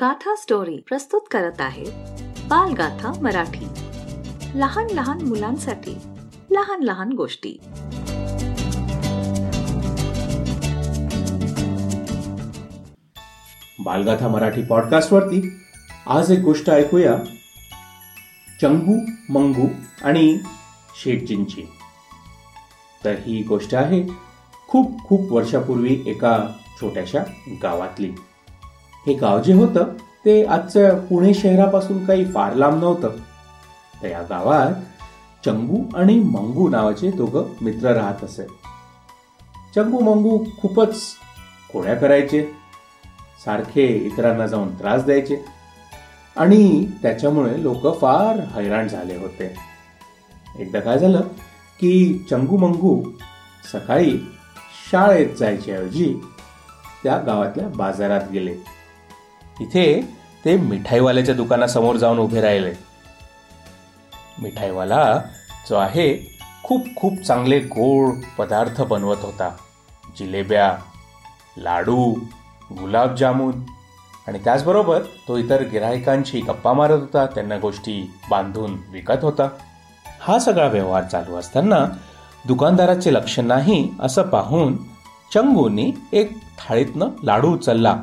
गाथा स्टोरी प्रस्तुत करत आहे बालगाथा मराठी. लहान लहान मुलांसाठी लहान लहान गोष्टी. बालगाथा मराठी पॉडकास्ट वरती आज एक गोष्ट ऐकूया. चंगू मंगू आणि शेटजींची. तर ही गोष्ट आहे खूप खूप वर्षापूर्वी एका छोट्याशा गावातली. हे गाव जे होतं ते आजच्या पुणे शहरापासून काही फार लांब नव्हतं. तर या गावात चंगू आणि मंगू नावाचे दोघं मित्र राहत असे. चंगू मंगू खूपच खोड्या करायचे सारखे इतरांना जाऊन त्रास द्यायचे आणि त्याच्यामुळे लोक फार हैराण झाले होते. एकदा काय झालं की चंगू मंगू सकाळी शाळेत जायच्या ऐवजी त्या गावातल्या बाजारात गेले. तिथे ते मिठाईवाल्याच्या दुकानासमोर जाऊन उभे राहिले. मिठाईवाला जो आहे खूप खूप चांगले गोड पदार्थ बनवत होता. जिलेब्या लाडू गुलाबजामुन आणि त्याचबरोबर तो इतर गिराहिकांशी गप्पा मारत होता त्यांना गोष्टी बांधून विकत होता. हा सगळा व्यवहार चालू असताना दुकानदाराचे लक्ष नाही असं पाहून चंगूनी एक थाळीतनं लाडू उचलला.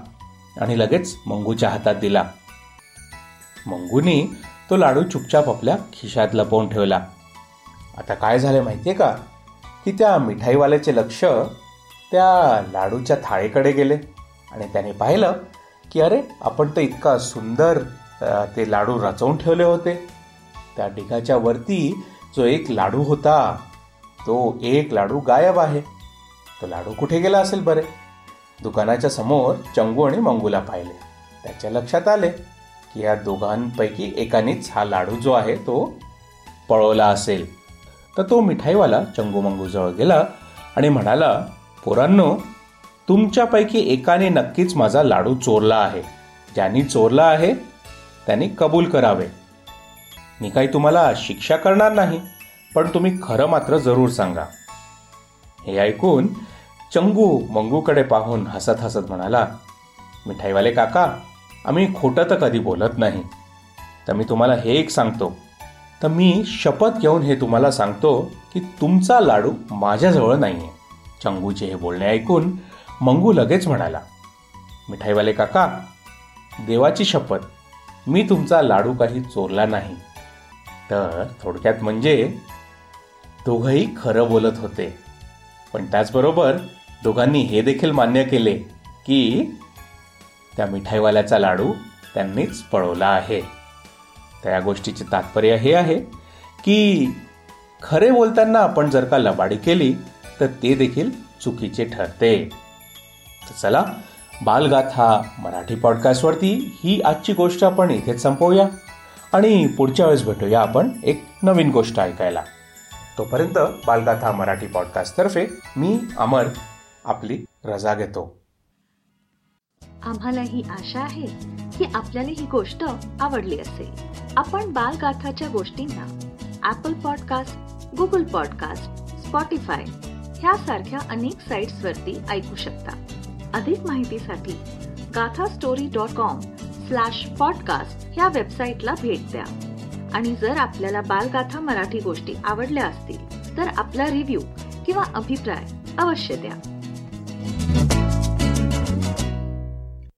आणि लगेच मंगूच्या हातात दिला. मंगूनी तो लाडू चुपचाप आपल्या खिशात लपवून ठेवला. आता काय झालं माहितीये का? की त्या मिठाईवाल्याचे लक्ष त्या लाडूच्या थाळीकडे गेले. आणि त्याने पाहिलं की अरे आपण तर इतका सुंदर ते लाडू रचवून ठेवले होते. त्या ढिगाच्या वरती जो एक लाडू होता तो एक लाडू गायब आहे. तो लाडू कुठे गेला असेल बरे? दुकानाच्या समोर चंगू आणि मंगूला पाहिले. त्याच्या लक्षात आले की या दोघांपैकी एकानेच हा लाडू जो आहे तो पळवला असेल. तर तो मिठाईवाला चंगू मंगूजवळ गेला आणि म्हणाला पोरांनो तुमच्यापैकी एकाने नक्कीच माझा लाडू चोरला आहे. ज्यांनी चोरला आहे त्यांनी कबूल करावे. मी काही तुम्हाला शिक्षा करणार नाही पण तुम्ही खरं मात्र जरूर सांगा. हे ऐकून चंगू मंगूकडे पाहून हसत हसत म्हणाला मिठाईवाले काका आम्ही खोटं तर कधी बोलत नाही. तर मी तुम्हाला हे एक सांगतो. तर मी शपथ घेऊन हे तुम्हाला सांगतो की तुमचा लाडू माझ्याजवळ नाही आहे चंगूचे हे बोलणे ऐकून मंगू लगेच म्हणाला मिठाईवाले काका देवाची शपथ मी तुमचा लाडू काही चोरला नाही. तर थोडक्यात म्हणजे दोघंही खरं बोलत होते. पण त्याचबरोबर दोघांनी हे देखील मान्य केले की त्या मिठाईवाल्याचा लाडू त्यांनीच पळवला आहे. त्या गोष्टीचे तात्पर्य हे आहे की खरे बोलताना आपण जर का लबाडी केली तर ते देखील चुकीचे ठरते. तर चला बालगाथा मराठी पॉडकास्टवरती ही आजची गोष्ट आपण इथेच संपवूया आणि पुढच्या वेळेस भेटूया आपण एक नवीन गोष्ट ऐकायला. तोपर्यंत बालगाथा मराठी पॉडकास्टतर्फे मी अमर आपली रजा घेतो. आम्हाला ही आशा आहे की आपल्याला ही गोष्ट आवडली असेल. आपण बालगाथाच्या गोष्टींना Apple podcast Google podcast Spotify ह्यासारख्या अनेक साईट्स वरती ऐकू शकता. अधिक माहितीसाठी Gatha story dot com slash podcast ह्या वेबसाईटला भेट द्या. आणि जर आपल्याला बालगाथा मराठी गोष्टी आवडल्या असतील तर आपला रिव्ह्यू किंवा अभिप्राय अवश्य द्या.